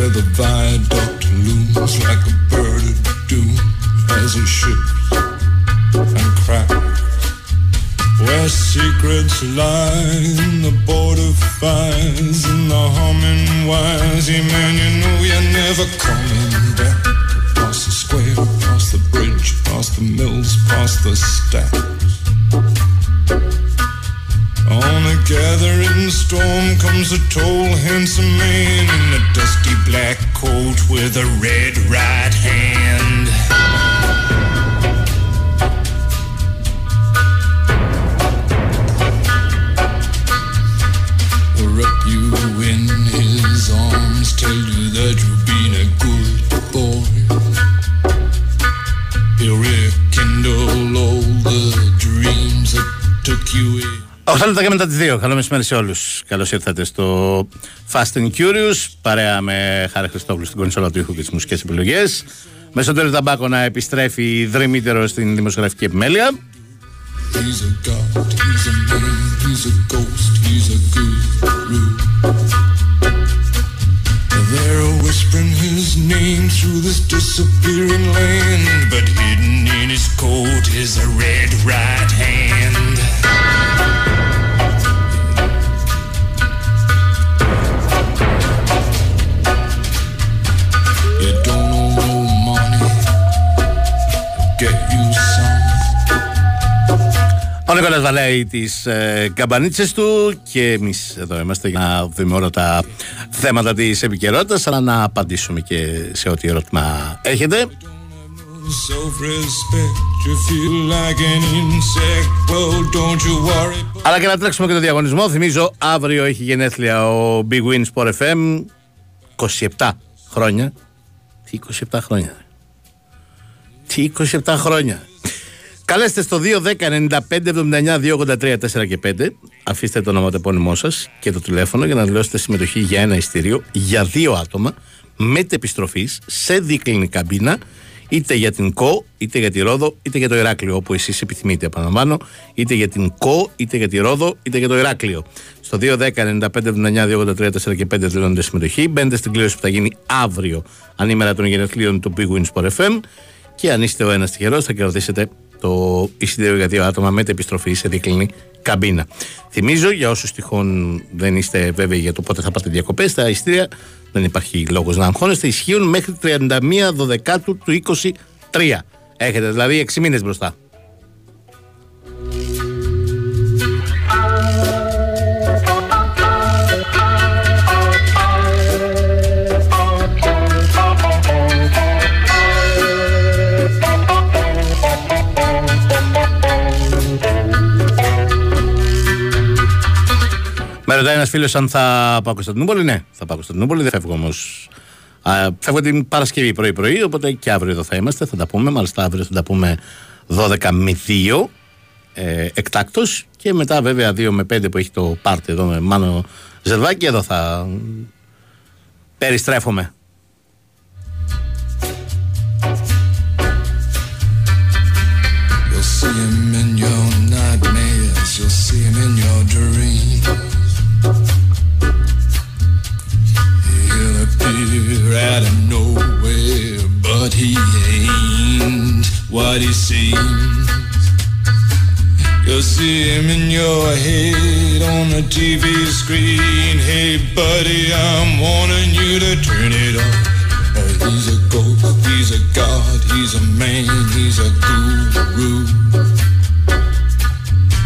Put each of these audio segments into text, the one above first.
where the viaduct looms like a bird of doom as it ships and cracks. Where secrets lie in the border fires and the humming wires. Yeah, man, you know you're never coming back. Past the square, past the bridge, past the mills, past the stacks. On a gathering storm comes a tall, handsome man in a dusty black coat with a red right hand. Wrap you in his arms, tell you that you've been a good 8 λεπτά και μετά τις 2. Καλό μεσημέρι σε όλους. Καλώς ήρθατε στο Fast and Curious. Παρέα με Χάρη Χριστόπουλου στην κονσόλα του ήχου και τις μουσικές επιλογές. Μέσω του Ταμπάκο να επιστρέφει δρυμύτερο στην δημοσιογραφική επιμέλεια. He's a god, he's a man, he's a ghost, he's a guru. They're whispering his name through this disappearing land, but hidden in his coat is a red right hand. Ο Νίκολας βαλάει τις ε, καμπανίτσες του και εμείς εδώ είμαστε για να δούμε όλα τα θέματα της επικαιρότητας αλλά να απαντήσουμε και σε ό,τι ερώτημα έχετε. Self-respect, you feel like an insect. Well, don't you worry. Αλλά και να τρέξουμε και το διαγωνισμό. Θυμίζω, αύριο έχει γενέθλια ο Big Win Sport FM. 27 χρόνια. Τι 27 χρόνια. ρε. Τι 27 χρόνια. Καλέστε στο 210-95-79-283-4 και 5. Αφήστε το ονοματεπώνυμό σας και το τηλέφωνο για να δηλώσετε συμμετοχή για ένα ειστήριο για δύο άτομα μετεπιστροφή σε δίκλινη καμπίνα είτε για την ΚΟ, είτε για τη Ρόδο, είτε για το Ηράκλειο, όπου εσείς επιθυμείτε, επαναλαμβάνω, είτε για την ΚΟ, είτε για τη Ρόδο, είτε για το Ηράκλειο. Στο 210-95-79-283-4 και 5 δηλώνετε συμμετοχή. Μπαίνετε στην κλήρωση που θα γίνει αύριο, ανήμερα των γενεθλίων του Big Win Sport FM. Και αν είστε ο ένας τυχερός, θα κερδίσετε το εισιτήριο για δύο άτομα με επιστροφή σε δίκλινη καμπίνα. Θυμίζω για όσους τυχόν δεν είστε βέβαιοι για το πότε θα πάτε διακοπές, τα εισιτήρια δεν υπάρχει λόγος να αγχώνεστε. Ισχύουν μέχρι 31 Δεκάτου του 23. Έχετε δηλαδή 6 μήνες μπροστά. Ρωτάει ένας φίλος αν θα πάω Κωνσταντινούπολη. Ναι, θα πάω Κωνσταντινούπολη. Δεν φεύγω όμως. Φεύγω την Παρασκευή πρωί-πρωί, οπότε και αύριο εδώ θα είμαστε. Θα τα πούμε. Μάλιστα, αύριο θα τα πούμε 12 με 2 ε, εκτάκτος. Και μετά, βέβαια, 2 με 5 που έχει το πάρτι εδώ με Μάνο Ζερβάκη. Εδώ θα περιστρέφομαι. You'll see him in your nightmares, you'll see him in your dreams. Out of nowhere, but he ain't what he seems. You'll see him in your head on the TV screen. Hey, buddy, I'm warning you to turn it off. Uh, he's a ghost, he's a god, he's a man, he's a guru.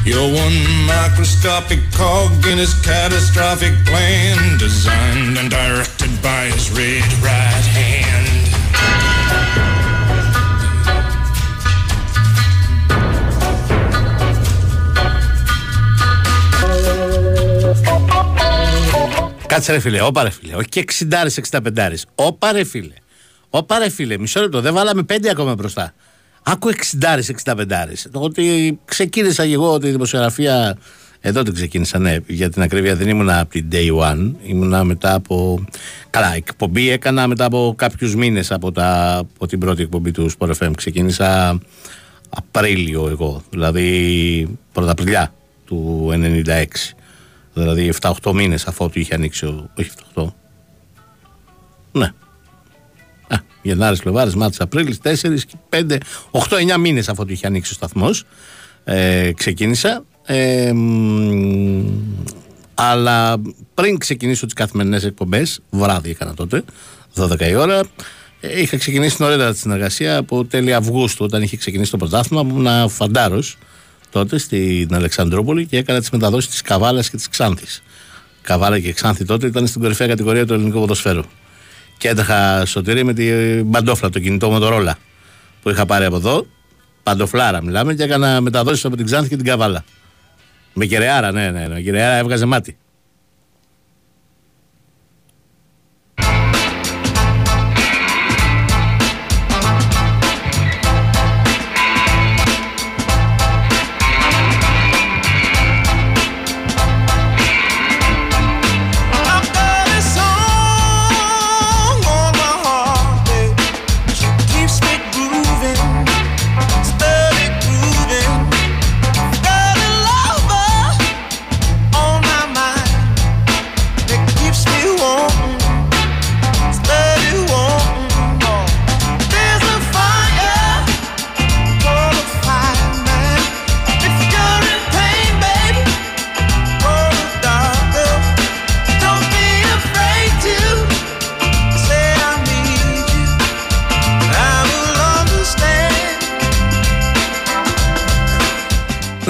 You're one microscopic cog in his catastrophic plan, designed and directed by his red right hand. Κάτσε ρε φίλε, όπα ρε φίλε, όχι και 60 65 Όπα ρε φίλε, όπα ρε φίλε, μισό λεπτό, δεν βάλαμε 5 ακόμα μπροστά. Άκου 60 65 Ότι ξεκίνησα και εγώ τη δημοσιογραφία. Εδώ την ξεκίνησα, ναι. Για την ακρίβεια δεν ήμουνα από την day one. Ήμουνα μετά από. Καλά, εκπομπή έκανα μετά από κάποιους μήνες από, τα... από την πρώτη εκπομπή του Sport FM. Ξεκίνησα Απρίλιο εγώ. Δηλαδή πρωταπριλιά του 96. Δηλαδή 7-8 μήνες αφού του είχε ανοίξει ο. Όχι 7-8. Ναι. Γενάρης, Φλεβάρης, Μάρτιο, Απρίλης, 4, 5, 8, 9 μήνες αφού του είχε ανοίξει ο σταθμός. Ε, ξεκίνησα. Ε, αλλά πριν ξεκινήσω τις καθημερινές εκπομπές, βράδυ έκανα τότε, 12 η ώρα, ε, είχα ξεκινήσει νωρίτερα τη συνεργασία από τέλη Αυγούστου, όταν είχε ξεκινήσει το πρωτάθλημα. Ήμουν φαντάρος τότε στην Αλεξανδρούπολη και έκανα τις μεταδόσεις της Καβάλας και της Ξάνθης. Καβάλα και Ξάνθη τότε ήταν στην κορυφαία κατηγορία του ελληνικού ποδοσφαίρου. Και έτρεχα σωτήρι με την μπαντόφλα, το κινητό με το ρόλα που είχα πάρει από εδώ. Παντοφλάρα μιλάμε και έκανα μεταδόσεις από την Ξάνθη και την Καβάλα. Με κεραιάρα, ναι, ναι, ναι. Με κεραιάρα έβγαζε μάτι.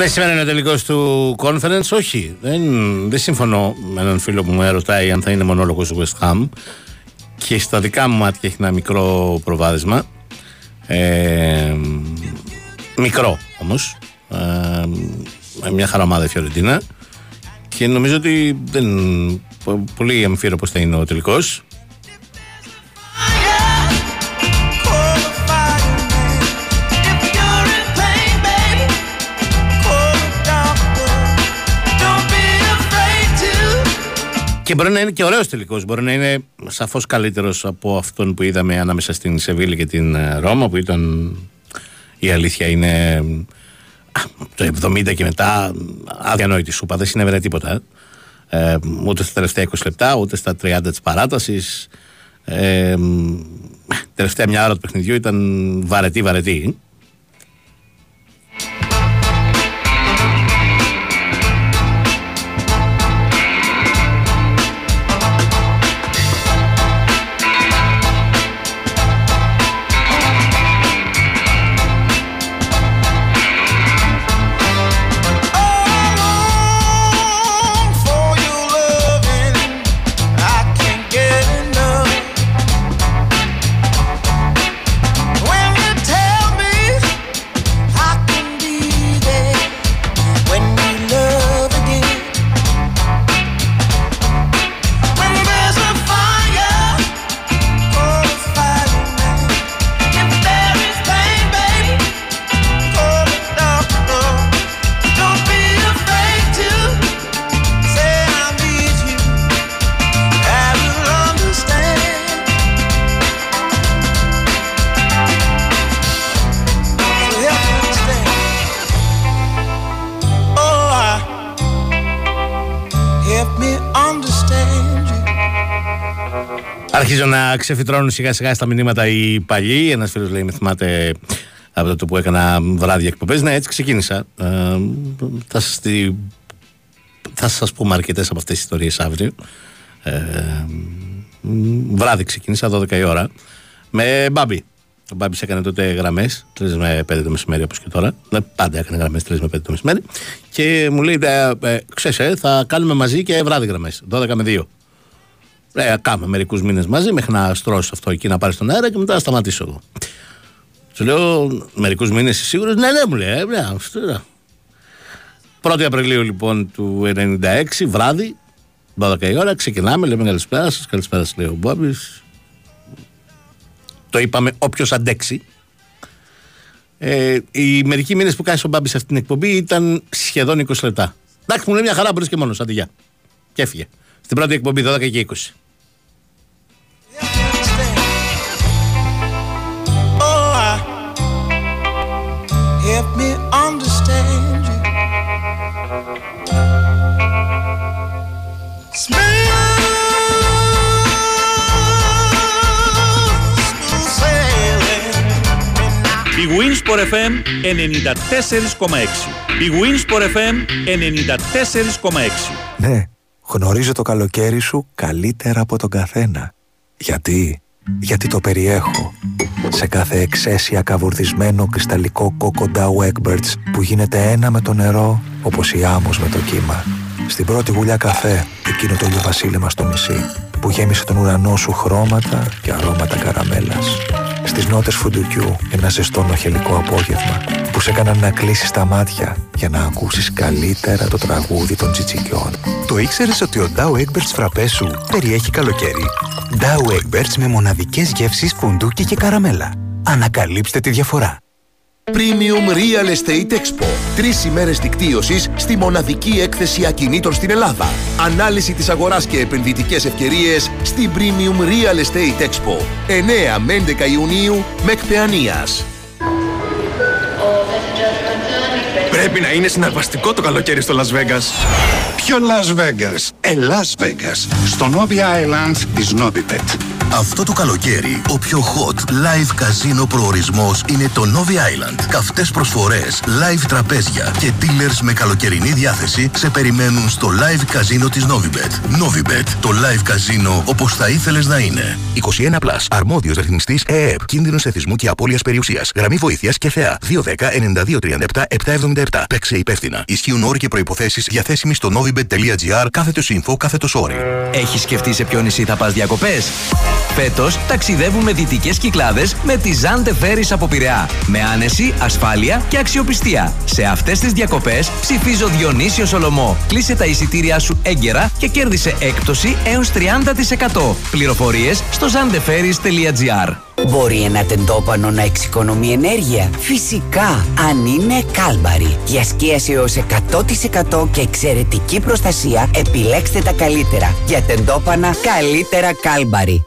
Ναι, σήμερα είναι ο τελικός του conference. Όχι, δεν, δεν συμφωνώ με έναν φίλο που μου ερωτάει αν θα είναι μονόλογος του West Ham. Και στα δικά μου μάτια έχει ένα μικρό προβάδισμα. Ε, μικρό όμως. Ε, μια χαραμάδα Φιωρεντίνα. Και νομίζω ότι δεν. Πολύ αμφίρω πώς θα είναι ο τελικός. Και μπορεί να είναι και ωραίος τελικός. Μπορεί να είναι σαφώς καλύτερος από αυτόν που είδαμε ανάμεσα στην Σεβίλη και την ε, Ρώμα, που ήταν. Η αλήθεια είναι. Το 70 και μετά αδιανόητη σούπα. Δεν συνέβαινε τίποτα. Ε, ούτε στα τελευταία 20 λεπτά, ούτε στα 30 της παράτασης. Ε, τελευταία μια ώρα του παιχνιδιού ήταν βαρετή, βαρετή. Αρχίζω να ξεφυτρώνουν σιγά σιγά στα μηνύματα οι παλιοί. Ένας φίλος λέει: Με θυμάται από το που έκανα βράδυ εκπομπές. Ναι, έτσι ξεκίνησα. Ε, θα, σας, θα σας πούμε αρκετές από αυτές τις ιστορίες αύριο. Ε, βράδυ ξεκίνησα, 12 η ώρα. Με Μπάμπη. Ο Μπάμπης έκανε τότε γραμμές, 3 με 5 το μεσημέρι όπως και τώρα. Ναι, πάντα έκανε γραμμές 3 με 5 το μεσημέρι. Και μου λέει: ε, ε, Ξέρεις, ε, θα κάνουμε μαζί και βράδυ γραμμές, 12 με 2. Ε, κάμε μερικούς μήνες μαζί μέχρι να στρώσεις αυτό εκεί να πάρεις τον αέρα και μετά να σταματήσω εγώ. Του λέω μερικούς μήνες σίγουρος; Ναι, ναι, μου λέει. Ε, ναι, αυτό, ναι. 1η Απριλίου λοιπόν του 96 βράδυ, 12 η ώρα, ξεκινάμε, λέμε καλησπέρα σας. Καλησπέρα σας, λέει ο Μπόμπης. Το είπαμε όποιος αντέξει. Ε, οι μερικοί μήνες που κάνει ο Μπάμπη σε αυτή την εκπομπή ήταν σχεδόν 20 λεπτά. Εντάξει, μου λέει μια χαρά μπορείς και μόνος, αντιγεια. Και έφυγε. Στην πρώτη εκπομπή 12 και 20. help me understand you. for FM 94,6 Η for FM 94,6 Ναι, γνωρίζω το καλοκαίρι σου καλύτερα από τον καθένα. Γιατί, γιατί το περιέχω. Σε κάθε εξαίσια καβουρδισμένο κρυσταλλικό κόκο Dow Egberts που γίνεται ένα με το νερό όπως η άμμος με το κύμα. Στην πρώτη γουλιά καφέ, εκείνο το βασίλεμα στο μισή που γέμισε τον ουρανό σου χρώματα και αρώματα καραμέλας. Στις νότες φουντουκιού ένα ζεστό νοχελικό απόγευμα που σε έκαναν να κλείσεις τα μάτια για να ακούσεις καλύτερα το τραγούδι των τσιτσικιών. Το ήξερες ότι ο Dow Egberts φραπές σου περιέχει καλοκαίρι; Dow Egberts με μοναδικές γεύσεις φουντούκι και καραμέλα. Ανακαλύψτε τη διαφορά. Premium Real Estate Expo. Τρεις ημέρες δικτύωσης στη μοναδική έκθεση ακινήτων στην Ελλάδα. Ανάλυση της αγοράς και επενδυτικές ευκαιρίες στη Premium Real Estate Expo. 9 με 11 Ιουνίου με Πρέπει να είναι συναρπαστικό το καλοκαίρι στο Las Vegas. Ποιο Las Vegas? Ε, Las Vegas. Στο Novi Island της Novibet. Αυτό το καλοκαίρι, ο πιο hot live καζίνο προορισμός είναι το Novi Island. Καυτές προσφορές, live τραπέζια και dealers με καλοκαιρινή διάθεση σε περιμένουν στο live καζίνο της Novibet. Novibet, το live καζίνο όπως θα ήθελες να είναι. 21+, plus, αρμόδιος ρυθμιστής ΕΕΠ, κίνδυνος εθισμού και απώλειας περιουσίας, γραμμή βοήθειας και θεά, 210-9237-777, 777. Παίξε υπεύθυνα. Ισχύουν όροι και προϋποθέσεις διαθέσιμοι στο novibet.gr κάθετος info κάθετος όρι. Έχεις σκεφτεί σε ποιο νησί θα πας διακοπές; Φέτος ταξιδεύουμε δυτικές κυκλάδες με τη Ζάντε Φέρι από Πειραιά. Με άνεση, ασφάλεια και αξιοπιστία. Σε αυτές τις διακοπές ψηφίζω Διονύσιο Σολομό. Κλείσε τα εισιτήριά σου έγκαιρα και κέρδισε έκπτωση έως 30%. Πληροφορίες στο zandeferis.gr Μπορεί ένα τεντόπανο να εξοικονομεί ενέργεια; Φυσικά, αν είναι κάλμπαρη. Για σκίαση έως 100% και εξαιρετική προστασία, επιλέξτε τα καλύτερα. Για τεντόπανα, καλύτερα κάλμπαρη.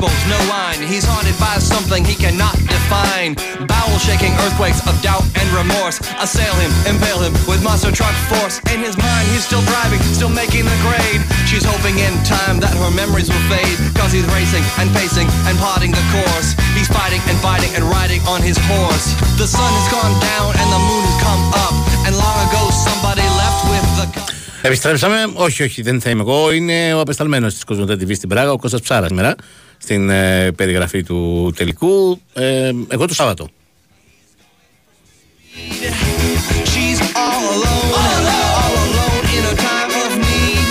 no flashbulbs, no wine. He's haunted by something he cannot define. Bowel shaking earthquakes of doubt and remorse assail him, impale him with monster truck force. In his mind, he's still driving, still making the grade. She's hoping in time that her memories will fade. Cause he's racing and pacing and plotting the course. He's fighting and fighting and riding on his horse. The sun has gone down and the moon has come up. And long ago, somebody left with the. Επιστρέψαμε. Όχι, όχι, δεν θα είμαι εγώ. Είναι ο απεσταλμένο τη Κοσμοτέ TV στην Πράγα, ο Κώστα Ψάρα σήμερα, Στην ε, περιγραφή του τελικού. Ε, εγώ το Σάββατο. She's all alone, all alone in a time of need.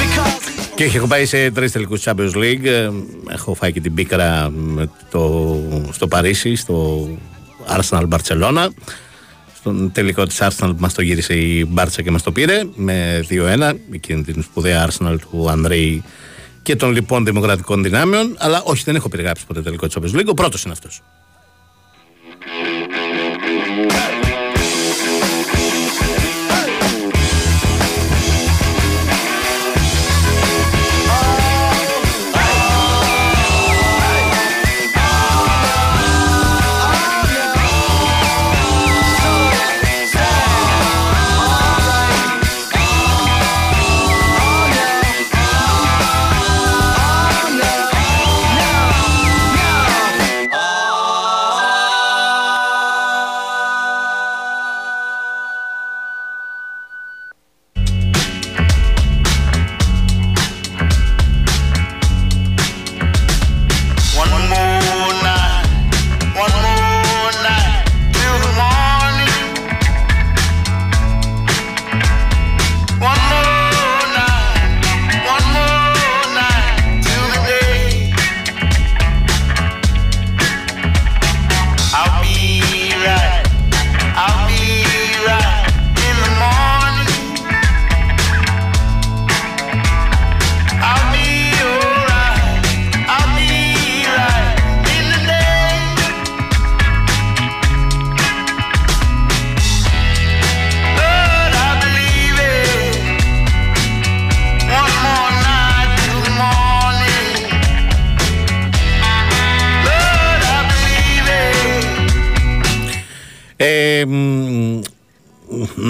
Because Και έχω πάει σε τρεις τελικούς Champions League. Ε, Έχω φάει και την πίκρα με το, στο Παρίσι, στο Arsenal Barcelona. Στον τελικό της Arsenal που μας το γύρισε η Μπάρτσα και μας το πήρε με 2-1. Εκείνη την σπουδαία Arsenal του Ανδρέη και των λοιπόν δημοκρατικών δυνάμεων. Αλλά όχι, δεν έχω περιγράψει ποτέ τελικό Champions League. Ο πρώτος είναι αυτός.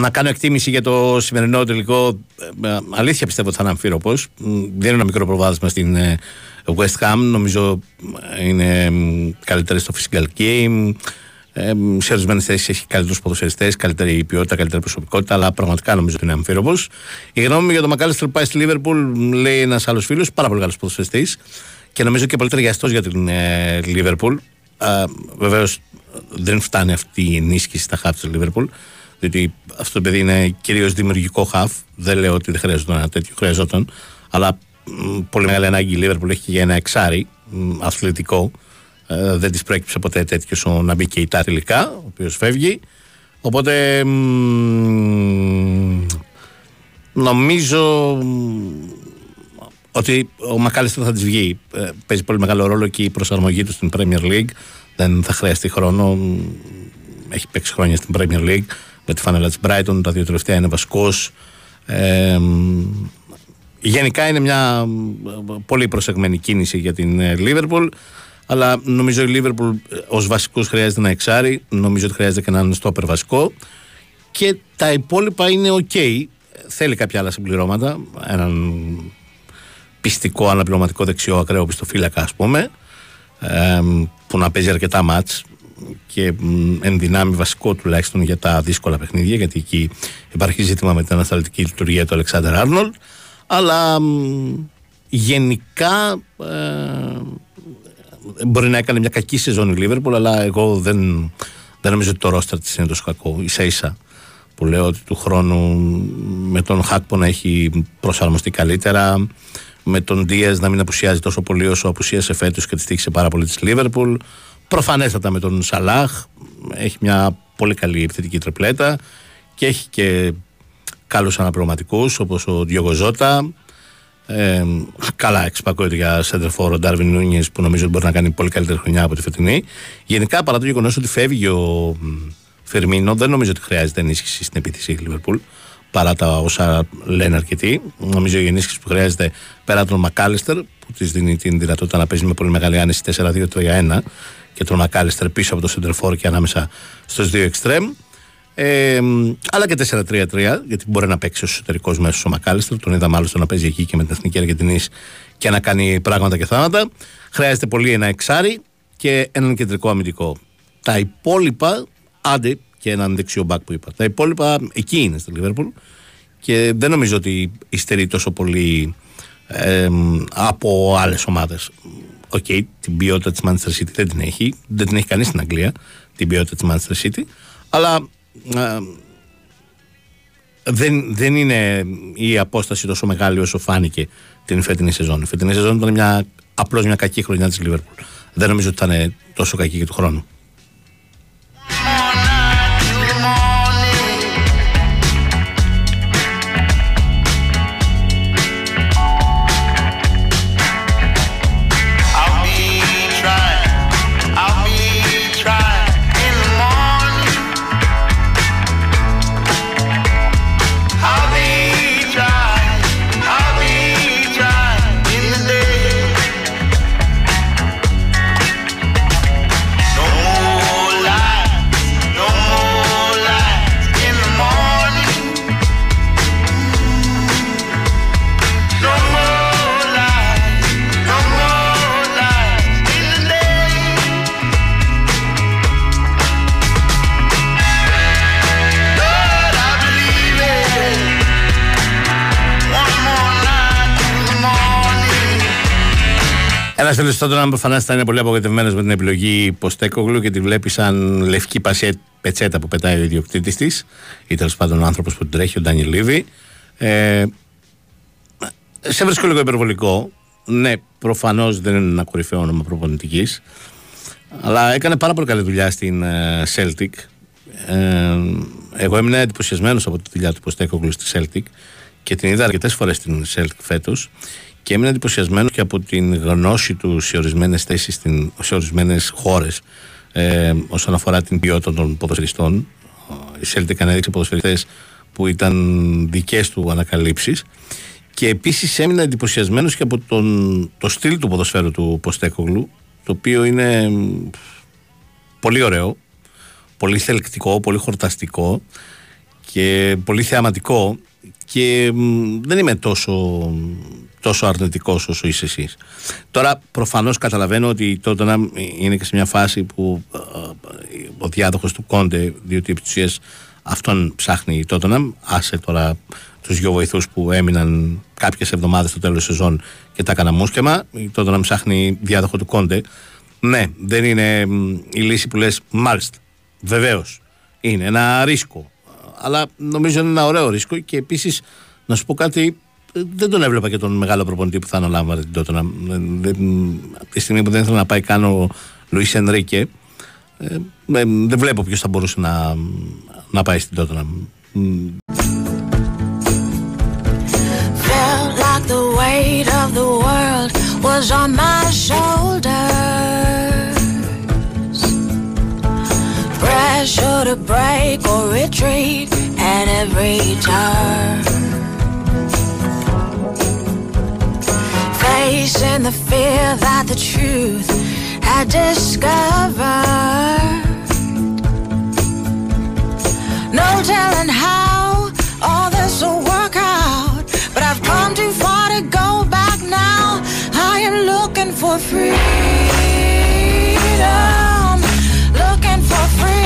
Να κάνω εκτίμηση για το σημερινό τελικό. Ε, αλήθεια πιστεύω ότι θα είναι αμφίροπος. Δεν είναι ένα μικρό προβάδισμα στην ε, West Ham. Νομίζω είναι καλύτερη στο physical game. Ε, σε ορισμένες θέσεις έχει καλύτερους ποδοσφαιριστές, καλύτερη ποιότητα, καλύτερη προσωπικότητα, αλλά πραγματικά νομίζω ότι είναι αμφίροπος. Η γνώμη μου για το Μακάλιστερ πάει στη Λίβερπουλ, λέει ένας άλλος φίλος, πάρα πολύ καλός ποδοσφαιριστής και νομίζω και πολύ ταιριαστός για την Λίβερπουλ. Ε, Βεβαίως δεν φτάνει αυτή η ενίσχυση στα χάφη τη Λίβερπουλ, διότι αυτό το παιδί είναι κυρίως δημιουργικό χαφ. Δεν λέω ότι δεν χρειαζόταν ένα τέτοιο, χρειαζόταν, αλλά πολύ μεγάλη ανάγκη η Λίβερπουλ έχει και για ένα εξάρι αθλητικό ε, δεν της προέκυψε ποτέ τέτοιος ο να μπει και η τελικά, ο οποίος φεύγει. Οπότε νομίζω ότι ο Μακάλιστερ θα της βγει. Ε, παίζει πολύ μεγάλο ρόλο και η προσαρμογή του στην Premier League. Δεν θα χρειαστεί χρόνο. Έχει παίξει χρόνια στην Premier League με τη φανέλα της Brighton. Τα δύο τελευταία είναι βασικός. Ε, γενικά είναι μια πολύ προσεγμένη κίνηση για την Liverpool. Αλλά νομίζω η Λίβερπουλ ως βασικός χρειάζεται να εξάρι. Νομίζω ότι χρειάζεται και έναν στόπερ βασικό. Και τα υπόλοιπα είναι οκ. Θέλει κάποια άλλα συμπληρώματα. Έναν πιστικό αναπληρωματικό δεξιό ακραίο πιστοφύλακα, ας πούμε. Ε, που να παίζει αρκετά μάτς και εν δυνάμει βασικό τουλάχιστον για τα δύσκολα παιχνίδια, γιατί εκεί υπάρχει ζήτημα με την ανασταλτική λειτουργία του Αλεξάνδρ Άρνολ. Αλλά γενικά ε, μπορεί να έκανε μια κακή σεζόν η Λίβερπουλ, αλλά εγώ δεν, δεν νομίζω ότι το ρόστερ της είναι τόσο κακό. σα ίσα που λέω ότι του χρόνου με τον Χάκπο να έχει προσαρμοστεί καλύτερα, με τον Δίας να μην απουσιάζει τόσο πολύ όσο απουσίασε φέτος και τη τύχησε πάρα πολύ της Λίβερπουλ. Προφανέστατα με τον Σαλάχ, έχει μια πολύ καλή επιθετική τριπλέτα και έχει και καλούς αναπληρωματικούς όπως ο Διόγκο Ζώτα ε, καλά εξπακούεται για σέντερφορ ο Ντάρβιν Νούνιες που νομίζω ότι μπορεί να κάνει πολύ καλύτερη χρονιά από τη φετινή. Γενικά παρά το γεγονός ότι φεύγει ο Φερμίνο, δεν νομίζω ότι χρειάζεται ενίσχυση στην επίθεση τη Λίβερπουλ παρά τα όσα λένε αρκετοί. Νομίζω η ενίσχυση που χρειάζεται πέρα από τον Μακάλιστερ που της δίνει την δυνατότητα να παίζει με πολύ μεγάλη άνεση 4-2-3-1 και τον Μακάλιστερ πίσω από το σέντερφορ και ανάμεσα στους δύο εξτρέμ ε, αλλά και 4-3-3, γιατί μπορεί να παίξει ω εσωτερικός μέσος ο Μακάλιστερ. Τον είδαμε άλλωστε να παίζει εκεί και με την Εθνική Αργεντινής και να κάνει πράγματα και θάματα. Χρειάζεται πολύ ένα εξάρι και έναν κεντρικό αμυντικό. Τα υπόλοιπα, άντε και έναν δεξιό μπακ που είπα. Τα υπόλοιπα εκεί είναι στο Λίβερπουλ και δεν νομίζω ότι υστερεί τόσο πολύ ε, από άλλες ομάδες. OK, okay, την ποιότητα της Manchester City δεν την έχει. Δεν την έχει κανείς στην Αγγλία την ποιότητα της Manchester City. Αλλά δεν, δεν είναι η απόσταση τόσο μεγάλη όσο φάνηκε την φετινή σεζόν. Η φετινή σεζόν ήταν μια, απλώς μια κακή χρονιά της Λίβερπουλ. Δεν νομίζω ότι θα είναι τόσο κακή για του χρόνου. Ένα φίλο τότε να προφανώ θα είναι πολύ απογοητευμένος με την επιλογή Ποστέκογλου και τη βλέπει σαν λευκή πετσέτα που πετάει ο ιδιοκτήτης της ή τέλος πάντων ο άνθρωπος που την τρέχει, ο Ντάνι Λίβι. Ε, σε βρίσκω λίγο υπερβολικό. Ναι, προφανώς δεν είναι ένα κορυφαίο όνομα προπονητικής. Αλλά έκανε πάρα πολύ καλή δουλειά στην uh, Celtic. Ε, εγώ έμεινα εντυπωσιασμένος από τη δουλειά του Ποστέκογλου στη Celtic και την είδα αρκετές φορές στην Celtic φέτος και έμεινα εντυπωσιασμένος και από την γνώση του σε ορισμένες θέσεις, σε ορισμένες χώρες ε, όσον αφορά την ποιότητα των ποδοσφαιριστών. Η Celtic ανέδειξε ποδοσφαιριστές που ήταν δικές του ανακαλύψεις. Και επίσης έμεινα εντυπωσιασμένος και από τον, το στυλ του ποδοσφαίρου του Ποστέκογλου, το οποίο είναι πολύ ωραίο, πολύ θελκτικό, πολύ χορταστικό και πολύ θεαματικό και δεν είμαι τόσο, τόσο αρνητικός όσο είσαι εσείς. Τώρα, προφανώς καταλαβαίνω ότι τότε να είναι και σε μια φάση που ε, ε, ο διάδοχος του Κόντε, διότι επί της αυτόν ψάχνει η Τότοναμ, άσε τώρα τους δυο βοηθούς που έμειναν κάποιες εβδομάδες στο τέλος της σεζόν και τα έκανα μουσκεμα. Η Τότοναμ ψάχνει διάδοχο του Κόντε. Ναι, δεν είναι η λύση που λες, μάλιστα. Βεβαίως. Είναι ένα ρίσκο αλλά νομίζω είναι ένα ωραίο ρίσκο και επίσης να σου πω κάτι. Δεν τον έβλεπα και τον μεγάλο προπονητή που θα αναλάμβανε την τότε. τη στιγμή που δεν ήθελα να πάει καν ο Λουίς Ενρίκε, ε, δεν βλέπω ποιος θα μπορούσε να, να πάει στην τότε. like the weight of the world was on my Pressure to break or retreat at every turn. voice and the fear that the truth had discovered. No telling how all this will work out, but I've come too far to go back now. I am looking for freedom, looking for freedom.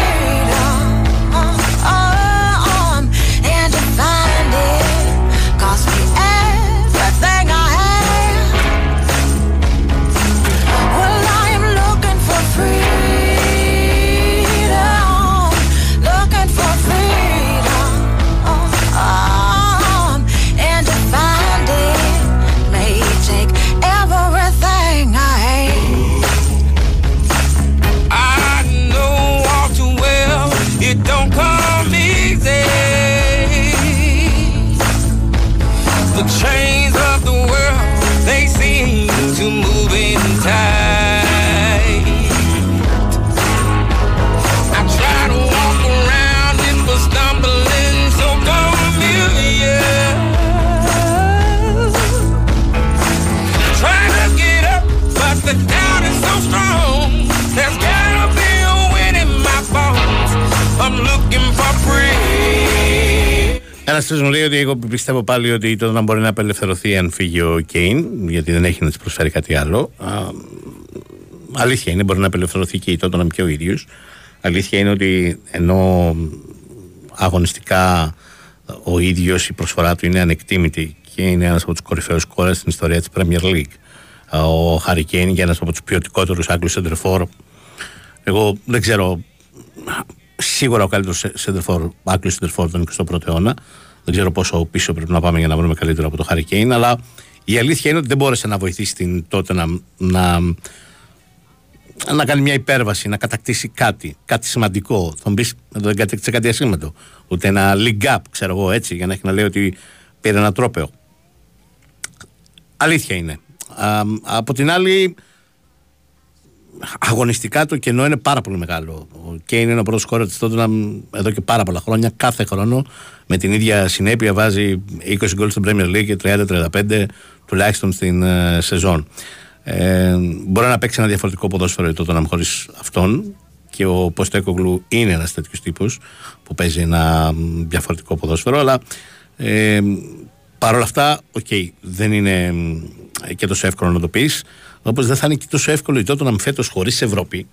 Λέει ότι εγώ πιστεύω πάλι ότι τότε να μπορεί να απελευθερωθεί αν φύγει ο Κέιν, γιατί δεν έχει να της προσφέρει κάτι άλλο. Α, αλήθεια είναι, μπορεί να απελευθερωθεί και η τότε και ο ίδιος. Αλήθεια είναι ότι ενώ αγωνιστικά ο ίδιος η προσφορά του είναι ανεκτήμητη και είναι ένας από τους κορυφαίους κόρε στην ιστορία της Premier League. Ο Χάρη Κέιν και ένας από τους ποιοτικότερους Άγγλους Σεντερφόρ. Εγώ δεν ξέρω σίγουρα ο καλύτερος σεντερφόρ, Άγγλος σεντερφόρ τον 21ο αιώνα. Δεν ξέρω πόσο πίσω πρέπει να πάμε για να βρούμε καλύτερο από το Χάρη Κέιν, αλλά η αλήθεια είναι ότι δεν μπόρεσε να βοηθήσει την τότε να, να, να κάνει μια υπέρβαση, να κατακτήσει κάτι, κάτι σημαντικό. Θα μου πεις, δεν κατέκτησε κάτι ασήμαντο. Ούτε ένα link up, ξέρω εγώ έτσι, για να έχει να λέει ότι πήρε ένα τρόπεο. Αλήθεια είναι. Α, από την άλλη, αγωνιστικά το κενό είναι πάρα πολύ μεγάλο. Ο Κέιν είναι ο πρώτος σκόρερ της Τότεναμ εδώ και πάρα πολλά χρόνια. Κάθε χρόνο με την ίδια συνέπεια βάζει 20 γκολ στην Premier League και 30-35 τουλάχιστον στην ε, σεζόν. Ε, μπορεί να παίξει ένα διαφορετικό ποδόσφαιρο η Τότεναμ χωρίς αυτόν και ο Ποστέκογλου είναι ένας τέτοιος τύπος που παίζει ένα διαφορετικό ποδόσφαιρο, αλλά ε, παρόλα αυτά, OK, okay, δεν είναι και τόσο εύκολο να το πεις. Όπως δεν θα είναι και τόσο εύκολο η τότε να φέτος χωρίς Ευρώπη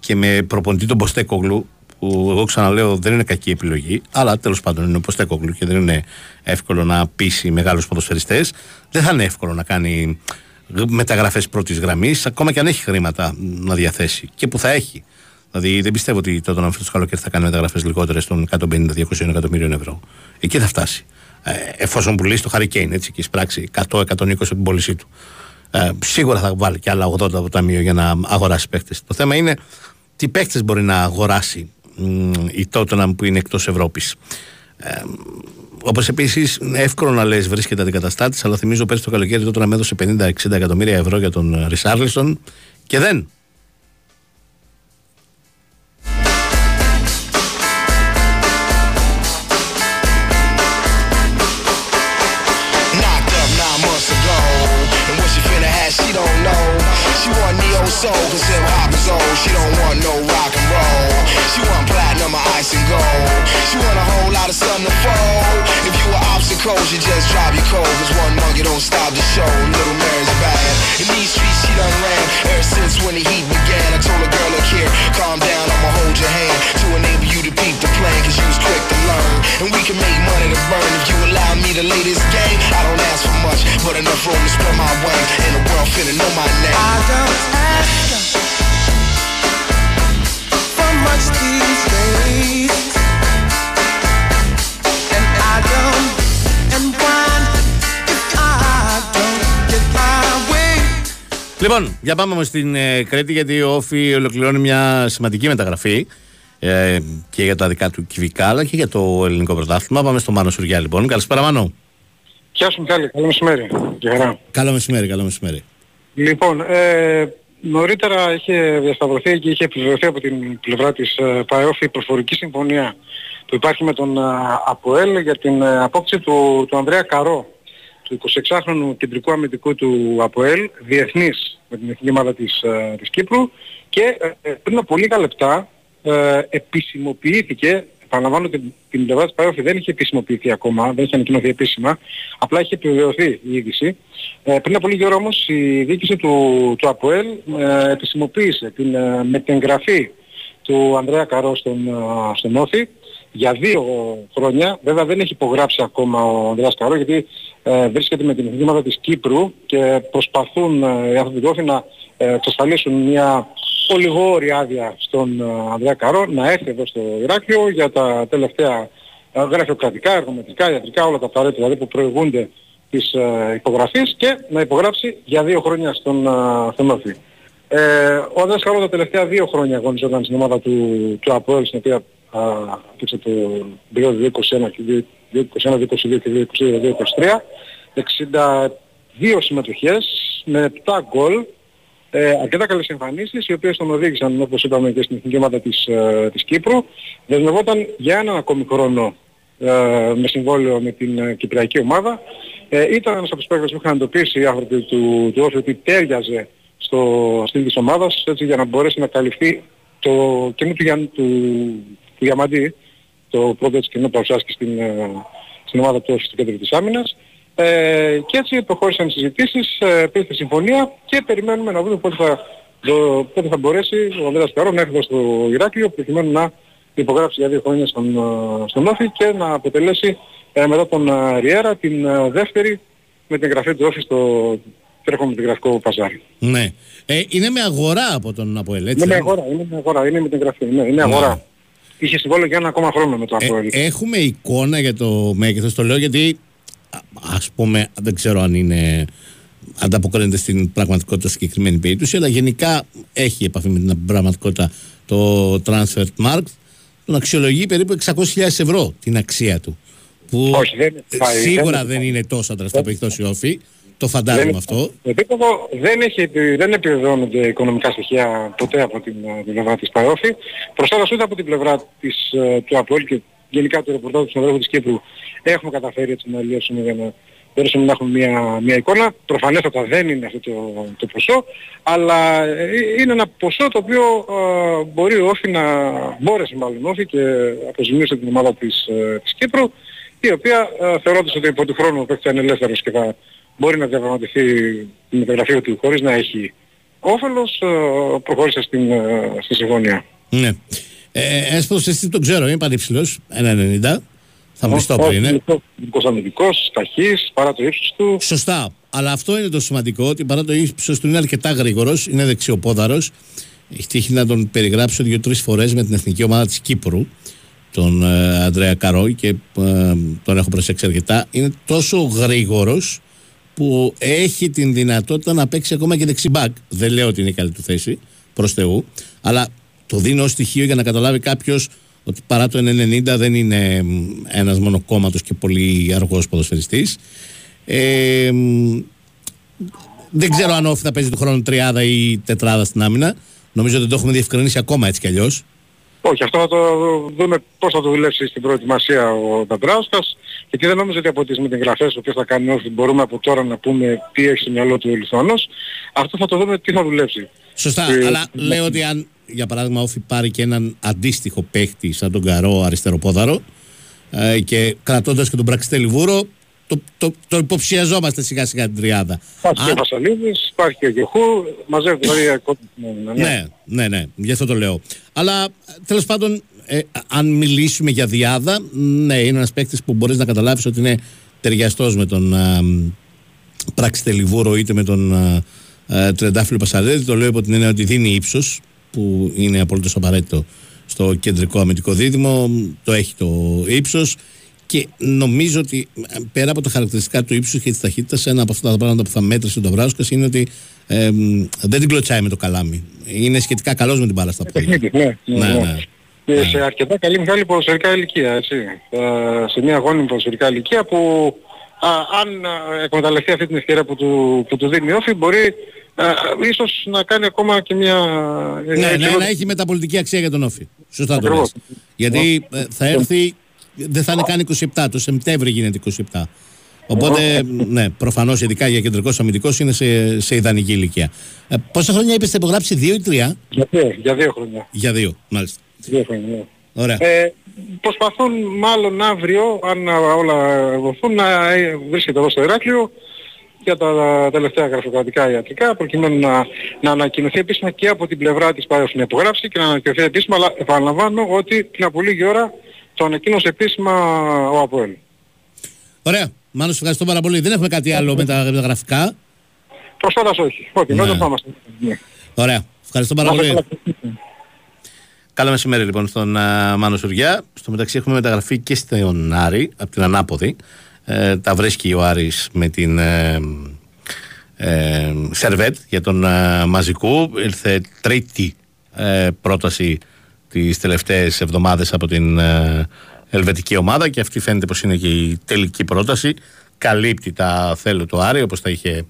και με προπονητή τον Ποστέκογλου, που εγώ ξαναλέω δεν είναι κακή επιλογή, αλλά τέλος πάντων είναι ο Ποστέκογλου και δεν είναι εύκολο να πείσει μεγάλους ποδοσφαιριστές. Δεν θα είναι εύκολο να κάνει μεταγραφές πρώτης γραμμής, ακόμα και αν έχει χρήματα να διαθέσει και που θα έχει. Δηλαδή δεν πιστεύω ότι τότε να φέτος καλοκαίρι θα κάνει μεταγραφές λιγότερες των 150-200 εκατομμύριων ευρώ. Εκεί θα φτάσει. Ε, εφόσον πουλήσει το Χαρικέιν έτσι και εισπράξει 100-120 την πώλησή του. Ε, σίγουρα θα βάλει και άλλα 80 από το ταμείο για να αγοράσει παίκτες. Το θέμα είναι τι παίκτες μπορεί να αγοράσει η Τότοναμ που είναι εκτός Ευρώπης. Ε, Όπως επίσης είναι εύκολο να λες βρίσκεται αντικαταστάτης, αλλά θυμίζω πέρσι το καλοκαίρι τότε να με έδωσε 50-60 εκατομμύρια ευρώ για τον Ρισάρλιστον και δεν. Soul, cause hip hop is old. She don't want no rock. She want platinum, ice and gold. She want a whole lot of something to fold. If you were obstacles, you just drop your cold. Cause one monkey don't stop the show. Little Mary's bad. In these streets, she done ran. Ever since when the heat began, I told a girl, look here, calm down, I'ma hold your hand. To enable you to peep the plan, cause you was quick to learn. And we can make money to burn if you allow me to lay this game. I don't ask for much, but enough room to spread my wings. And the world finna know my name. I don't ask much these days. And I don't, and why if I don't get my way; Λοιπόν, για πάμε όμως στην ε, Κρήτη γιατί ο Όφη ολοκληρώνει μια σημαντική μεταγραφή ε, και για τα δικά του κυβικά αλλά και για το ελληνικό πρωτάθλημα. Πάμε στο Μάνο Σουριά λοιπόν. Καλησπέρα Μάνο. Γεια σου Μιχάλη, καλό μεσημέρι. Γεια χαρά. Καλό μεσημέρι, καλό μεσημέρι. Λοιπόν, ε, νωρίτερα είχε διασταυρωθεί και είχε επιβεβαιωθεί από την πλευρά της ε, ΠΑΕΟΦ η προφορική συμφωνία που υπάρχει με τον ε, ΑΠΟΕΛ για την ε, απόκτηση του, του Ανδρέα Καρό, του 26χρονου κεντρικού αμυντικού του ΑΠΟΕΛ, διεθνής με την εθνική ομάδα της, ε, της Κύπρου και ε, πριν από λίγα λεπτά ε, επισημοποιήθηκε Παραλαμβάνω ότι την πλευρά της ΠΑΕΟΦ δεν είχε επισημοποιηθεί ακόμα, δεν είχε ανακοινωθεί επίσημα, απλά είχε επιβεβαιωθεί η είδηση. Ε, πριν από λίγη ώρα όμως η διοίκηση του, του ΑΠΟΕΛ ε, επισημοποίησε την ε, μετεγγραφή του Ανδρέα Καρό στον, ε, στον Όφη για δύο χρόνια. Βέβαια δεν έχει υπογράψει ακόμα ο Ανδρέας Καρό γιατί ε, βρίσκεται με την εθνική της Κύπρου και προσπαθούν ε, οι άνθρωποι του Όφη να ε, εξασφαλίσουν μια ολιγόρη άδεια στον ε, Ανδρέα Καρό να έρθει εδώ στο Ηράκλειο για τα τελευταία ε, γραφειοκρατικά, εργομετρικά, ιατρικά, όλα τα απαραίτητα δηλαδή που προηγούνται της ε, υπογραφής και να υπογράψει για δύο χρόνια στον, ε, στον Όφη. Ε, ο Ανδρέας Καρό τα τελευταία δύο χρόνια αγωνιζόταν στην ομάδα του, του ΑΠΟΕΛ στην οποία έπαιξε το περίοδο 2021 και 2021, 2022 και 2023 62 συμμετοχές με 7 γκολ ε, αρκετά καλές εμφανίσεις οι οποίες τον οδήγησαν όπως είπαμε και στην εθνική ομάδα της, ε, της Κύπρου. Δεσμευόταν για έναν ακόμη χρόνο ε, με συμβόλαιο με την ε, Κυπριακή ομάδα. Ε, ήταν ένας από τους παίκτες που είχαν εντοπίσει οι άνθρωποι του, του Όφη ότι τέριαζε στο στυλ της ομάδας έτσι για να μπορέσει να καλυφθεί το κενό του, Γιαν, του, του Γιαμαντή το πρώτο έτσι κενό παρουσιάστηκε στην, ε, στην ομάδα του Όφη στο κέντρο της άμυνας ε, και έτσι προχώρησαν οι συζητήσεις, ε, πήρε συμφωνία και περιμένουμε να δούμε πότε θα, το, πότε θα μπορέσει ο Ανδρέας Καρό να έρθει εδώ στο Ηράκλειο προκειμένου να υπογράψει για δύο χρόνια στον, ε, στον Όφη και να αποτελέσει ε, μετά τον ε, Ριέρα την ε, δεύτερη με την εγγραφή του Όφη στο τρέχον με γραφικό παζάρι. Ναι. Ε, είναι με αγορά από τον Αποέλ, έτσι. Είναι με αγορά, είναι με αγορά, είναι με την εγγραφή, ναι, είναι αγορά. Είχε συμβόλαιο για ένα ακόμα χρόνο με το Αποέλ. Ε, έχουμε εικόνα για το μέγεθος, το λέω γιατί ας πούμε δεν ξέρω αν είναι ανταποκρίνεται στην πραγματικότητα συγκεκριμένη περίπτωση αλλά γενικά έχει επαφή με την πραγματικότητα το transfer market τον αξιολογεί περίπου 600.000 ευρώ την αξία του που Όχι, δεν, σίγουρα δεν, είναι τόσο αντρασταπεκτός η όφη το φαντάζομαι δεν, αυτό. επίπεδο δεν, έχει, δεν επιβεβαιώνονται οικονομικά στοιχεία ποτέ από την, την πλευρά της ΠΑΕΟΦΗ. Προσάλλως ούτε από την πλευρά της, του ΑΠΟΕΛ και γενικά του ρεπορτάζ του συναδέλφου της Κύπρου έχουμε καταφέρει έτσι να λιώσουμε για να μπορέσουμε να έχουμε μια, μια εικόνα. Προφανέστατα δεν είναι αυτό το, το ποσό, αλλά ε, είναι ένα ποσό το οποίο ε, μπορεί ο Όφη να μπόρεσε μάλλον Όφη και αποζημίωσε την ομάδα της, ε, της Κύπρου, η οποία ε, θεωρώντας ότι υπό του χρόνου ο παίκτης είναι ελεύθερος και θα μπορεί να διαπραγματευτεί την μεταγραφή του χωρίς να έχει όφελος, ε, προχώρησε στην, ε, στη συμφωνία. Ναι. Ε, έσπρος εσύ τον ξέρω, είναι πανύψηλος, 1,90. Θα μου το πριν, είναι. Κωνσταντινικός, ταχύς, παρά το ύψος του. Σωστά. Αλλά αυτό είναι το σημαντικό, ότι παρά το ύψος του είναι αρκετά γρήγορος, είναι δεξιοπόδαρος. Έχει τύχει να τον περιγράψω δύο-τρεις φορές με την εθνική ομάδα της Κύπρου, τον ε, Ανδρέα Καρόη και ε, τον έχω προσέξει αρκετά. Είναι τόσο γρήγορος που έχει την δυνατότητα να παίξει ακόμα και δεξιμπάκ. Δεν λέω ότι είναι η καλή του θέση, προς Θεού, αλλά το δίνω ως στοιχείο για να καταλάβει κάποιος ότι παρά το 90 δεν είναι ένας μονοκόμματος και πολύ αργός ποδοσφαιριστής. Ε, δεν ξέρω αν όφη θα παίζει του χρόνου τριάδα ή τετράδα στην άμυνα. Νομίζω ότι το έχουμε διευκρινίσει ακόμα έτσι κι αλλιώς. Όχι, αυτό θα το δούμε πώς θα το δουλέψει στην προετοιμασία ο Νταμπράουσκας γιατί δεν νομίζω ότι από τις μετεγγραφές που θα κάνει όχι μπορούμε από τώρα να πούμε τι έχει στο μυαλό του ο Λιθουανός. Αυτό θα το δούμε τι θα δουλέψει. Σωστά, Ε, αλλά ναι. λέω ότι αν για παράδειγμα όφη πάρει και έναν αντίστοιχο παίχτη σαν τον Καρό αριστεροπόδαρο ε, και κρατώντας και τον Πραξιτέλη Βούρο το, το, το υποψιαζόμαστε σιγά σιγά την τριάδα. Υπάρχει και ο Βασαλίδης, υπάρχει και ο Γεχού, μαζεύει δηλαδή ακόμα. Ναι, ναι, ναι, γι' αυτό το λέω. Αλλά τέλος πάντων, ε, αν μιλήσουμε για διάδα, ναι, είναι ένας παίκτης που μπορείς να καταλάβεις ότι είναι ταιριαστός με τον α, Πράξη Τελιβούρο είτε με τον α, α, Τρεντάφυλλο Πασαρέλη. Το λέω υπό την έννοια ότι δίνει ύψος, που είναι απολύτως απαραίτητο στο κεντρικό αμυντικό δίδυμο, το έχει το ύψος και νομίζω ότι ε, πέρα από τα χαρακτηριστικά του ύψους και της ταχύτητας, ένα από αυτά τα πράγματα που θα μέτρησε τον Βράουσκα είναι ότι ε, δεν την κλωτσάει με το καλάμι. Είναι σχετικά καλός με την μπάλα στα πόδια. Ναι, ναι, ναι. ναι. Και Ναι. σε αρκετά καλή μεγάλη ποδοσφαιρικά ηλικία, έτσι. Ε, σε μια αγώνιμη ποδοσφαιρικά ηλικία που α, αν α, εκμεταλλευτεί αυτή την ευκαιρία που του, που του δίνει η όφη μπορεί α, ίσως να κάνει ακόμα και μια... Ναι, ναι, να έχει μεταπολιτική αξία για τον Όφη. Σωστά το Ακριβώς. λες. Γιατί ε, θα έρθει, δεν θα είναι καν 27, το Σεπτέμβρη γίνεται 27. Οπότε, ναι, προφανώς ειδικά για κεντρικός αμυντικός είναι σε, σε ιδανική ηλικία. Ε, πόσα χρόνια είπες, θα υπογράψει, δύο ή τρία; Για δύο, για δύο χρόνια. Για δύο, μάλιστα. Δύο χρόνια, ναι. Ωραία. Ε, προσπαθούν μάλλον αύριο, αν α, όλα βοηθούν, να ε, βρίσκεται εδώ στο Ηράκλειο για τα τελευταία γραφειοκρατικά ιατρικά, προκειμένου να, να ανακοινωθεί επίσημα και από την πλευρά της Πάιος να υπογράψει και να ανακοινωθεί επίσημα, αλλά επαναλαμβάνω ότι πριν από λίγη ώρα το ανακοίνωσε επίσημα ο ΑΠΟΕΛ. Ωραία. Μάλλον σε ευχαριστώ πάρα πολύ. Δεν έχουμε κάτι άλλο με τα, με τα γραφικά. Προσφάτας όχι. Όχι, Ναι. δεν θα είμαστε. Ναι. Ωραία. Ευχαριστώ πάρα Να είστε πολύ. καλά. Καλό μεσημέρι λοιπόν στον α, Μάνο Σουριά. Στο μεταξύ έχουμε μεταγραφεί και στον Άρη, από την Ανάποδη. Ε, τα βρίσκει ο Άρης με την ε, ε, Σερβέτ για τον ε, Μαζικού. Ήρθε τρίτη ε, πρόταση τις τελευταίες εβδομάδες από την ε, ελβετική ομάδα και αυτή φαίνεται πως είναι και η τελική πρόταση. Καλύπτει τα θέλω του Άρη όπως τα είχε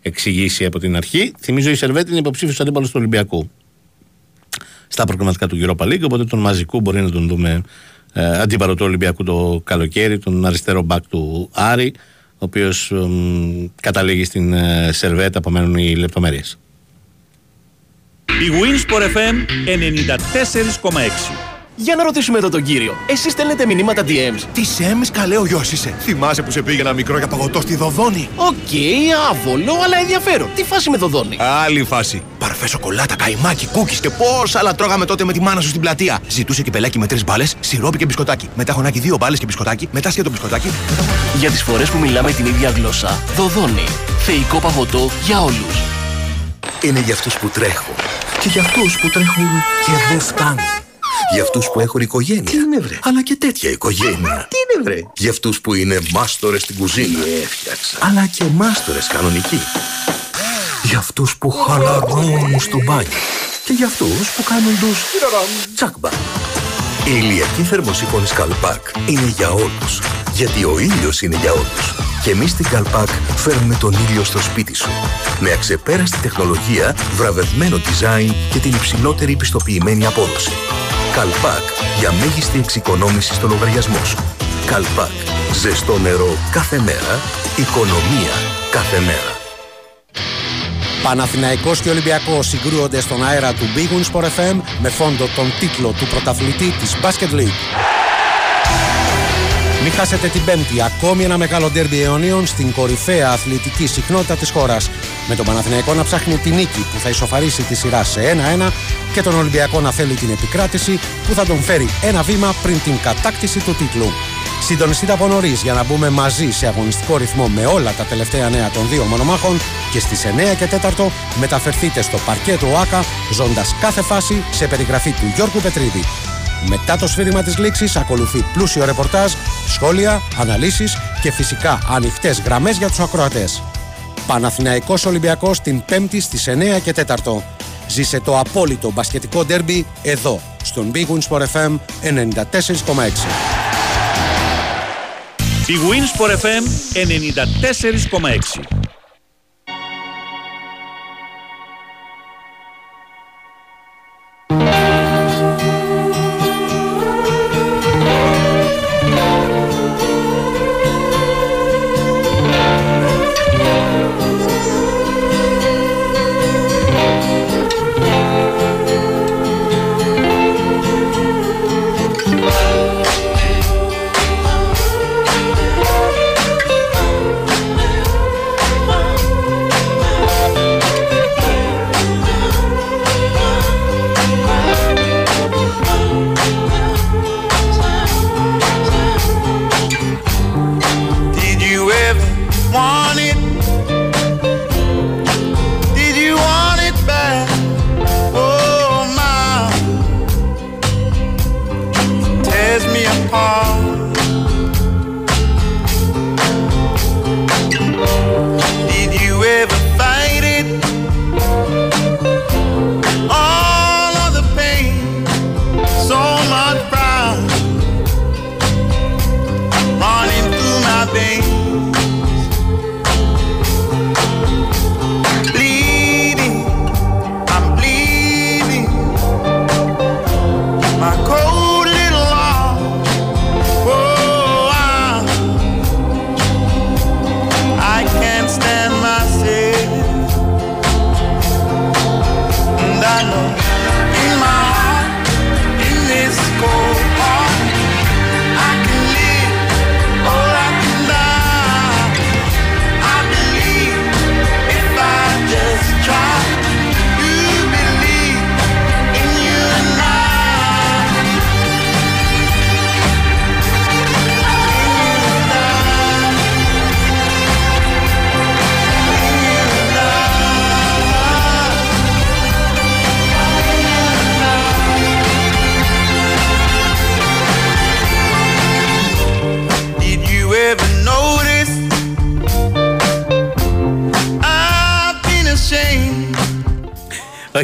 εξηγήσει από την αρχή. Θυμίζω η Σερβέτ είναι υποψήφιος αντίπαλος του Ολυμπιακού στα προκριματικά του Europa League. Οπότε τον Μαζικού μπορεί να τον δούμε ε, αντίπαλο του Ολυμπιακού το καλοκαίρι, τον αριστερό μπακ του Άρη, ο οποίος καταλήγει στην ε, Σερβέτα, απομένουν οι λεπτομέρειες. Η Winsport FM 94,6. Για να ρωτήσουμε εδώ τον κύριο. Εσείς στέλνετε μηνύματα DMs. Της Έμης καλέ ο γιος είσαι. Θυμάσαι που σε πήγαινα μικρό για παγωτό στη Δωδώνη; Οκ, άβολο, αλλά ενδιαφέρον. Τι φάση με Δοδόνη; Άλλη φάση. Παρφέ σοκολάτα, καϊμάκι, κούκκις και πόσα άλλα τρώγαμε τότε με τη μάνα σου στην πλατεία. Ζητούσε και πελάκι με τρεις μπάλες, σιρόπι και μπισκοτάκι. Μετά χωνάκι δύο μπάλες και μπισκοτάκι. Μετά σκέτο μπισκοτάκι. Για τις φορές που μιλάμε την ίδια γλώσσα. Δοδόνη. Θεϊκό παγωτό για όλους. Είναι για αυτούς που τρέχουν. Και για αυτούς που τρέχουν και δεν φτάνουν. Για αυτούς που έχουν οικογένεια. Τι είναι βρε; Αλλά και τέτοια οικογένεια. Τι είναι βρε; Για αυτούς που είναι μάστορες στην κουζίνα. έφτιαξα. Αλλά και μάστορες κανονικοί. Για αυτούς που χαλαρώνουν στο μπάνιο. Και για αυτούς που κάνουν τους τσακμπα. Η ηλιακή θερμοσύφωνη Καλπάκ είναι για όλους. Γιατί ο ήλιος είναι για όλους. Και εμείς στην Καλπάκ φέρνουμε τον ήλιο στο σπίτι σου. Με αξεπέραστη τεχνολογία, βραβευμένο design και την υψηλότερη πιστοποιημένη απόδοση. Καλπάκ για μέγιστη εξοικονόμηση στο λογαριασμό σου. Καλπάκ. Ζεστό νερό κάθε μέρα. Οικονομία κάθε μέρα. Παναθηναϊκός και Ολυμπιακός συγκρούονται στον αέρα του Big Win Sport FM με φόντο τον τίτλο του πρωταθλητή της Basket League. Μην χάσετε την Πέμπτη ακόμη ένα μεγάλο ντέρμπι αιωνίων στην κορυφαία αθλητική συχνότητα της χώρας. Με τον Παναθηναϊκό να ψάχνει την νίκη που θα ισοφαρίσει τη σειρά σε 1-1 και τον Ολυμπιακό να θέλει την επικράτηση που θα τον φέρει ένα βήμα πριν την κατάκτηση του τίτλου. Συντονιστείτε από νωρί για να μπούμε μαζί σε αγωνιστικό ρυθμό με όλα τα τελευταία νέα των δύο μονομάχων και στις 9 και 4 μεταφερθείτε στο παρκέ του ΟΑΚΑ ζώντας κάθε φάση σε περιγραφή του Γιώργου Πετρίδη. Μετά το σφύριγμα της λήξης ακολουθεί πλούσιο ρεπορτάζ, σχόλια, αναλύσεις και φυσικά ανοιχτές γραμμές για τους ακροατές. Παναθηναϊκός Ολυμπιακός την 5η στις 9 και 4. Ζήσε το απόλυτο μπασκετικό ντέρμπι εδώ, στον Big Win Sport FM 94,6. Η Winsport FM 94,6.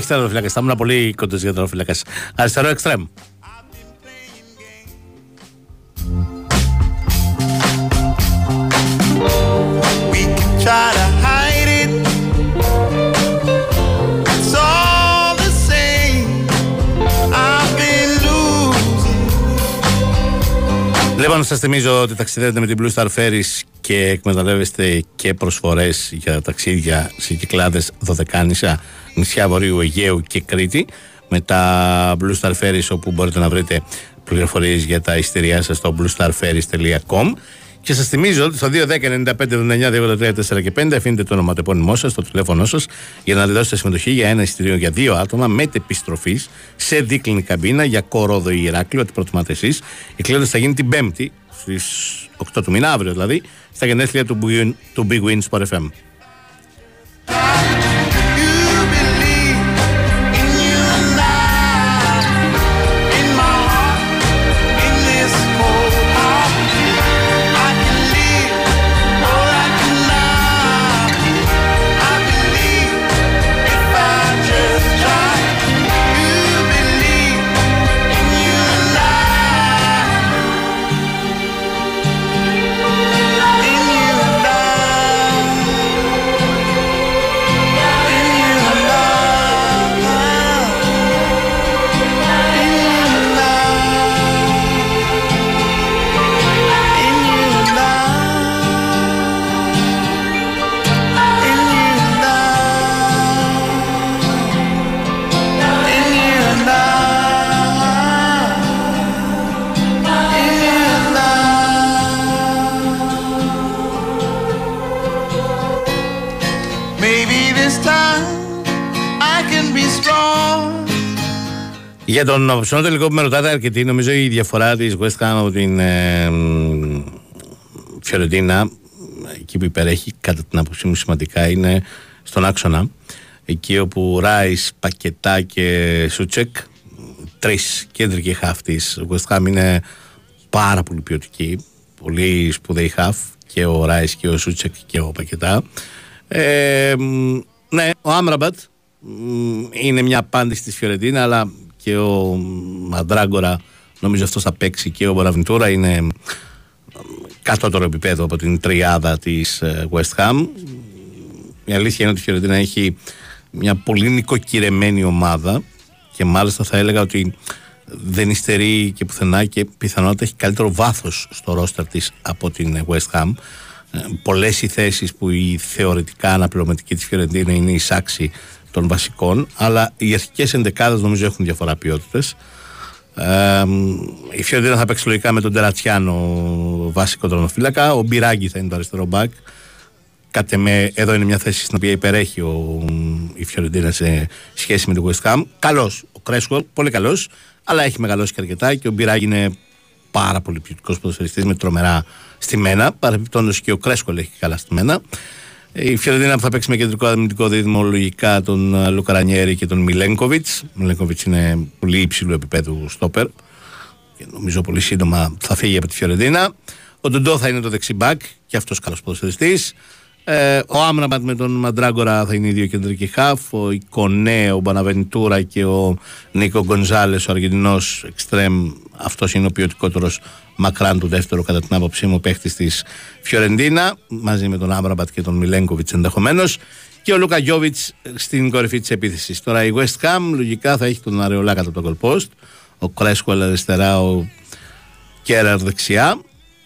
Όχι τερματοφύλακα, θα ήμουν πολύ κοντός για τερματοφύλακα. Αριστερό εξτρέμ. Λοιπόν, σας θυμίζω ότι ταξιδεύετε με την Blue Star Ferries και εκμεταλλεύεστε και προσφορές για ταξίδια σε κυκλάδες Δωδεκάνησα, νησιά Βορείου Αιγαίου και Κρήτη. Με τα Blue Star Ferries όπου μπορείτε να βρείτε πληροφορίες για τα εισιτήριά σας στο bluestarferries.com και σας θυμίζω ότι στο 210-95-79-283-4 και 5 αφήνετε το ονοματεπώνυμό σας, το τηλέφωνό σας για να δώσετε συμμετοχή για ένα εισιτήριο για δύο άτομα με επιστροφή σε δίκλινη καμπίνα για κορόδο ή Ηράκλειο, ό,τι προτιμάτε εσείς. Η κλήρωση θα γίνει την Πέμπτη στις 8 του μήνα, αύριο δηλαδή, στα γενέθλια του, Big- του Big Win Sport FM. Για τον ψωμό τελικό που με ρωτάτε αρκετοί, νομίζω η διαφορά της West Ham από την ε, μ, Φιωρεντίνα, εκεί που υπερέχει κατά την άποψή μου σημαντικά, είναι στον άξονα. Εκεί όπου Ράι, Πακετά και Σούτσεκ, τρεις κέντρικοι χαφ της West Ham είναι πάρα πολύ ποιοτικοί. Πολύ σπουδαίοι χαφ και ο Ράι και ο Σούτσεκ και ο Πακετά. Ε, μ, ναι, ο Άμραμπατ μ, είναι μια απάντηση της Φιωρεντίνα αλλά και ο Μαντράγκορα νομίζω αυτός θα παίξει. Και ο Μποναβιντούρα είναι κατώτερο επίπεδο από την τριάδα της ε, West Ham. Η αλήθεια είναι ότι η Φιωρεντίνα έχει μια πολύ νοικοκυρεμένη ομάδα και μάλιστα θα έλεγα ότι δεν υστερεί και πουθενά και πιθανότατα έχει καλύτερο βάθος στο ρόστερ της από την West Ham. Ε, πολλές οι θέσεις που η θεωρητικά αναπληρωματική της Φιωρεντίνα είναι η σάξη των βασικών αλλά οι αρχικές εντεκάδες νομίζω έχουν διαφορά ποιότητες ε, η Φιωρεντίνα θα παίξει λογικά με τον Τερατσιάνο βασικό τρονοφύλακα ο Μπιράγκη θα είναι το αριστερό μπακ Κάτε με, εδώ είναι μια θέση στην οποία υπερέχει ο, η Φιωρεντίνα σε σχέση με το West Ham. Καλός ο Κρέσουελ, πολύ καλός, αλλά έχει μεγαλώσει και αρκετά και ο Μπιράγκη είναι πάρα πολύ ποιοτικός ποδοσφαιριστής με τρομερά στημένα. Παρεμπιπτόντως και ο Κρέσουελ έχει καλά στημένα. Η Φιωρεντίνα που θα παίξει με κεντρικό αμυντικό δίδυμο λογικά τον ε, Λουκαρανιέρη και τον Μιλένκοβιτς. Ο Μιλένκοβιτς είναι πολύ υψηλού επίπεδου στόπερ και νομίζω πολύ σύντομα θα φύγει από τη Φιωρεντίνα. Ο Ντοντό θα είναι το δεξιμπάκ και αυτός καλός ποδοσφαιριστής. Ε, ο Άμραμπατ με τον Μαντράγκορα θα είναι οι δύο κεντρικοί χαφ. Ο Ικονέ, ο Μπαναβεντούρα και ο Νίκο Γκονζάλες, ο Αργεντινός εξτρέμ. Αυτός είναι ο ποιοτικότερος μακράν του δεύτερου, κατά την άποψή μου, παίχτης της Φιωρεντίνα. Μαζί με τον Άμραμπατ και τον Μιλέγκοβιτ ενδεχομένως. Και ο Λούκα Γιώβιτς στην κορυφή της επίθεσης. Τώρα η West Ham λογικά θα έχει τον Αρεολά κατά τον goal post. Ο Κρέσκουαλ αριστερά, ο Κέραρ δεξιά.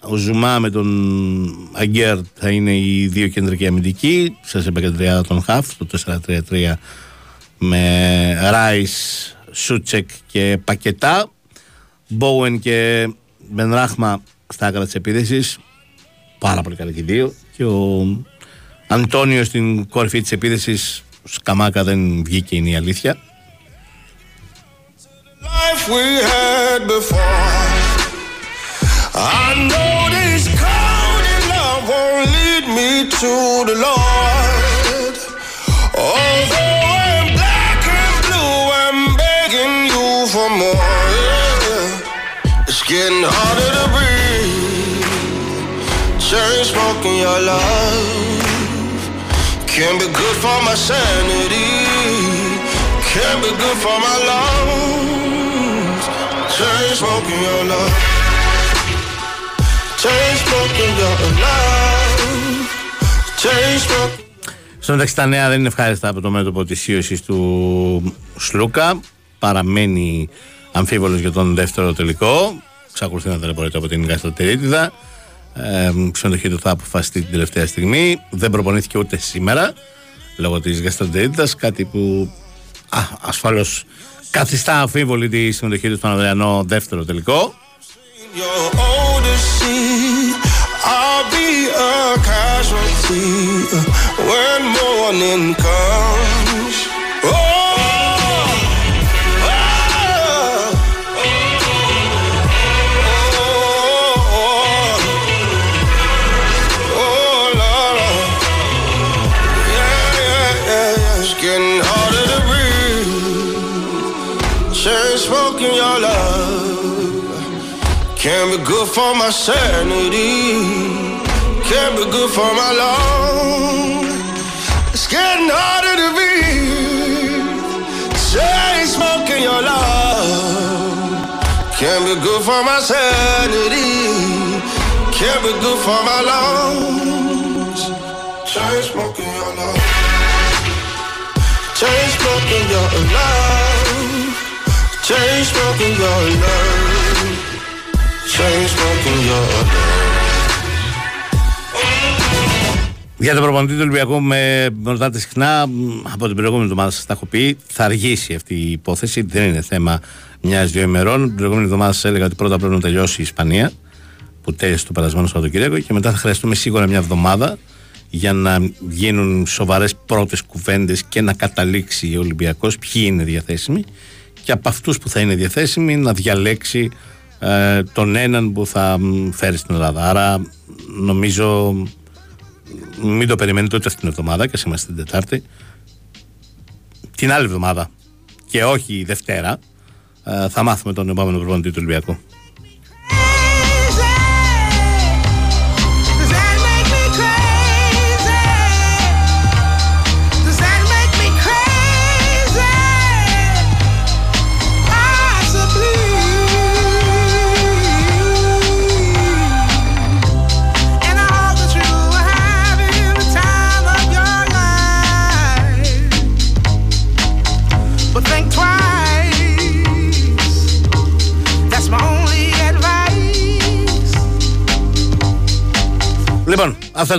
Ο Ζουμά με τον Αγκέρ θα είναι οι δύο κεντρικοί αμυντικοί. Σας είπα και την τριάδα των Χαφ, το 4-3-3 με Ράις, Σούτσεκ και Πακετά. Μπόουεν και Μπενράχμα στα άκρα της επίδεση. Πάρα πολύ καλή και οι δύο. Και ο Αντώνιο στην κορυφή της επίδεση. Σκαμάκα δεν βγήκε, είναι η αλήθεια. life we had before. I know to the Lord. Although I'm black and blue, I'm begging you for more. It's getting harder to breathe. Chain smoking your love can't be good for my sanity. Can't be good for my lungs. Chain smoking your love. Chain smoking your love. Chain smoking. Στο μεταξύ τα νέα δεν είναι ευχάριστα από το μέτωπο της ίωσης του Σλούκα. Παραμένει αμφίβολος για τον δεύτερο τελικό. Ξακολουθεί να ταλαιπωρείται από την γαστροτερίτιδα. Ε, ξενοδοχείο του θα αποφασιστεί την τελευταία στιγμή. Δεν προπονήθηκε ούτε σήμερα λόγω της γαστροτερίτιδας. Κάτι που α, ασφαλώς καθιστά αμφίβολη τη συμμετοχή του στον Ανδρεανό δεύτερο τελικό. I'll be a casualty when morning comes. Can't be good for my sanity. Can't be good for my lungs. It's getting harder to breathe. Chain smoking your love. Can't be good for my sanity. Can't be good for my lungs. Chain smoking your love. Chain smoking your love. Chain smoking your love. Chain smoking your love. Για τον προπονητή του Ολυμπιακού με ρωτάτε συχνά μ, από την προηγούμενη εβδομάδα σας τα έχω πει. Θα αργήσει αυτή η υπόθεση. Δεν είναι θέμα μια-δύο ημερών. Την προηγούμενη εβδομάδα σας έλεγα ότι πρώτα πρέπει να τελειώσει η Ισπανία που τέλειωσε το περασμένο Σαββατοκύριακο και μετά θα χρειαστούμε σίγουρα μια εβδομάδα για να γίνουν σοβαρές πρώτες κουβέντες και να καταλήξει ο Ολυμπιακός ποιοι είναι διαθέσιμοι και από αυτούς που θα είναι διαθέσιμοι να διαλέξει ε, τον έναν που θα μ, φέρει στην Ελλάδα. Άρα νομίζω μην το περιμένετε ούτε αυτήν την εβδομάδα και ας είμαστε την Τετάρτη. Την άλλη εβδομάδα και όχι η Δευτέρα ε, θα μάθουμε τον επόμενο προπονητή του Ολυμπιακού.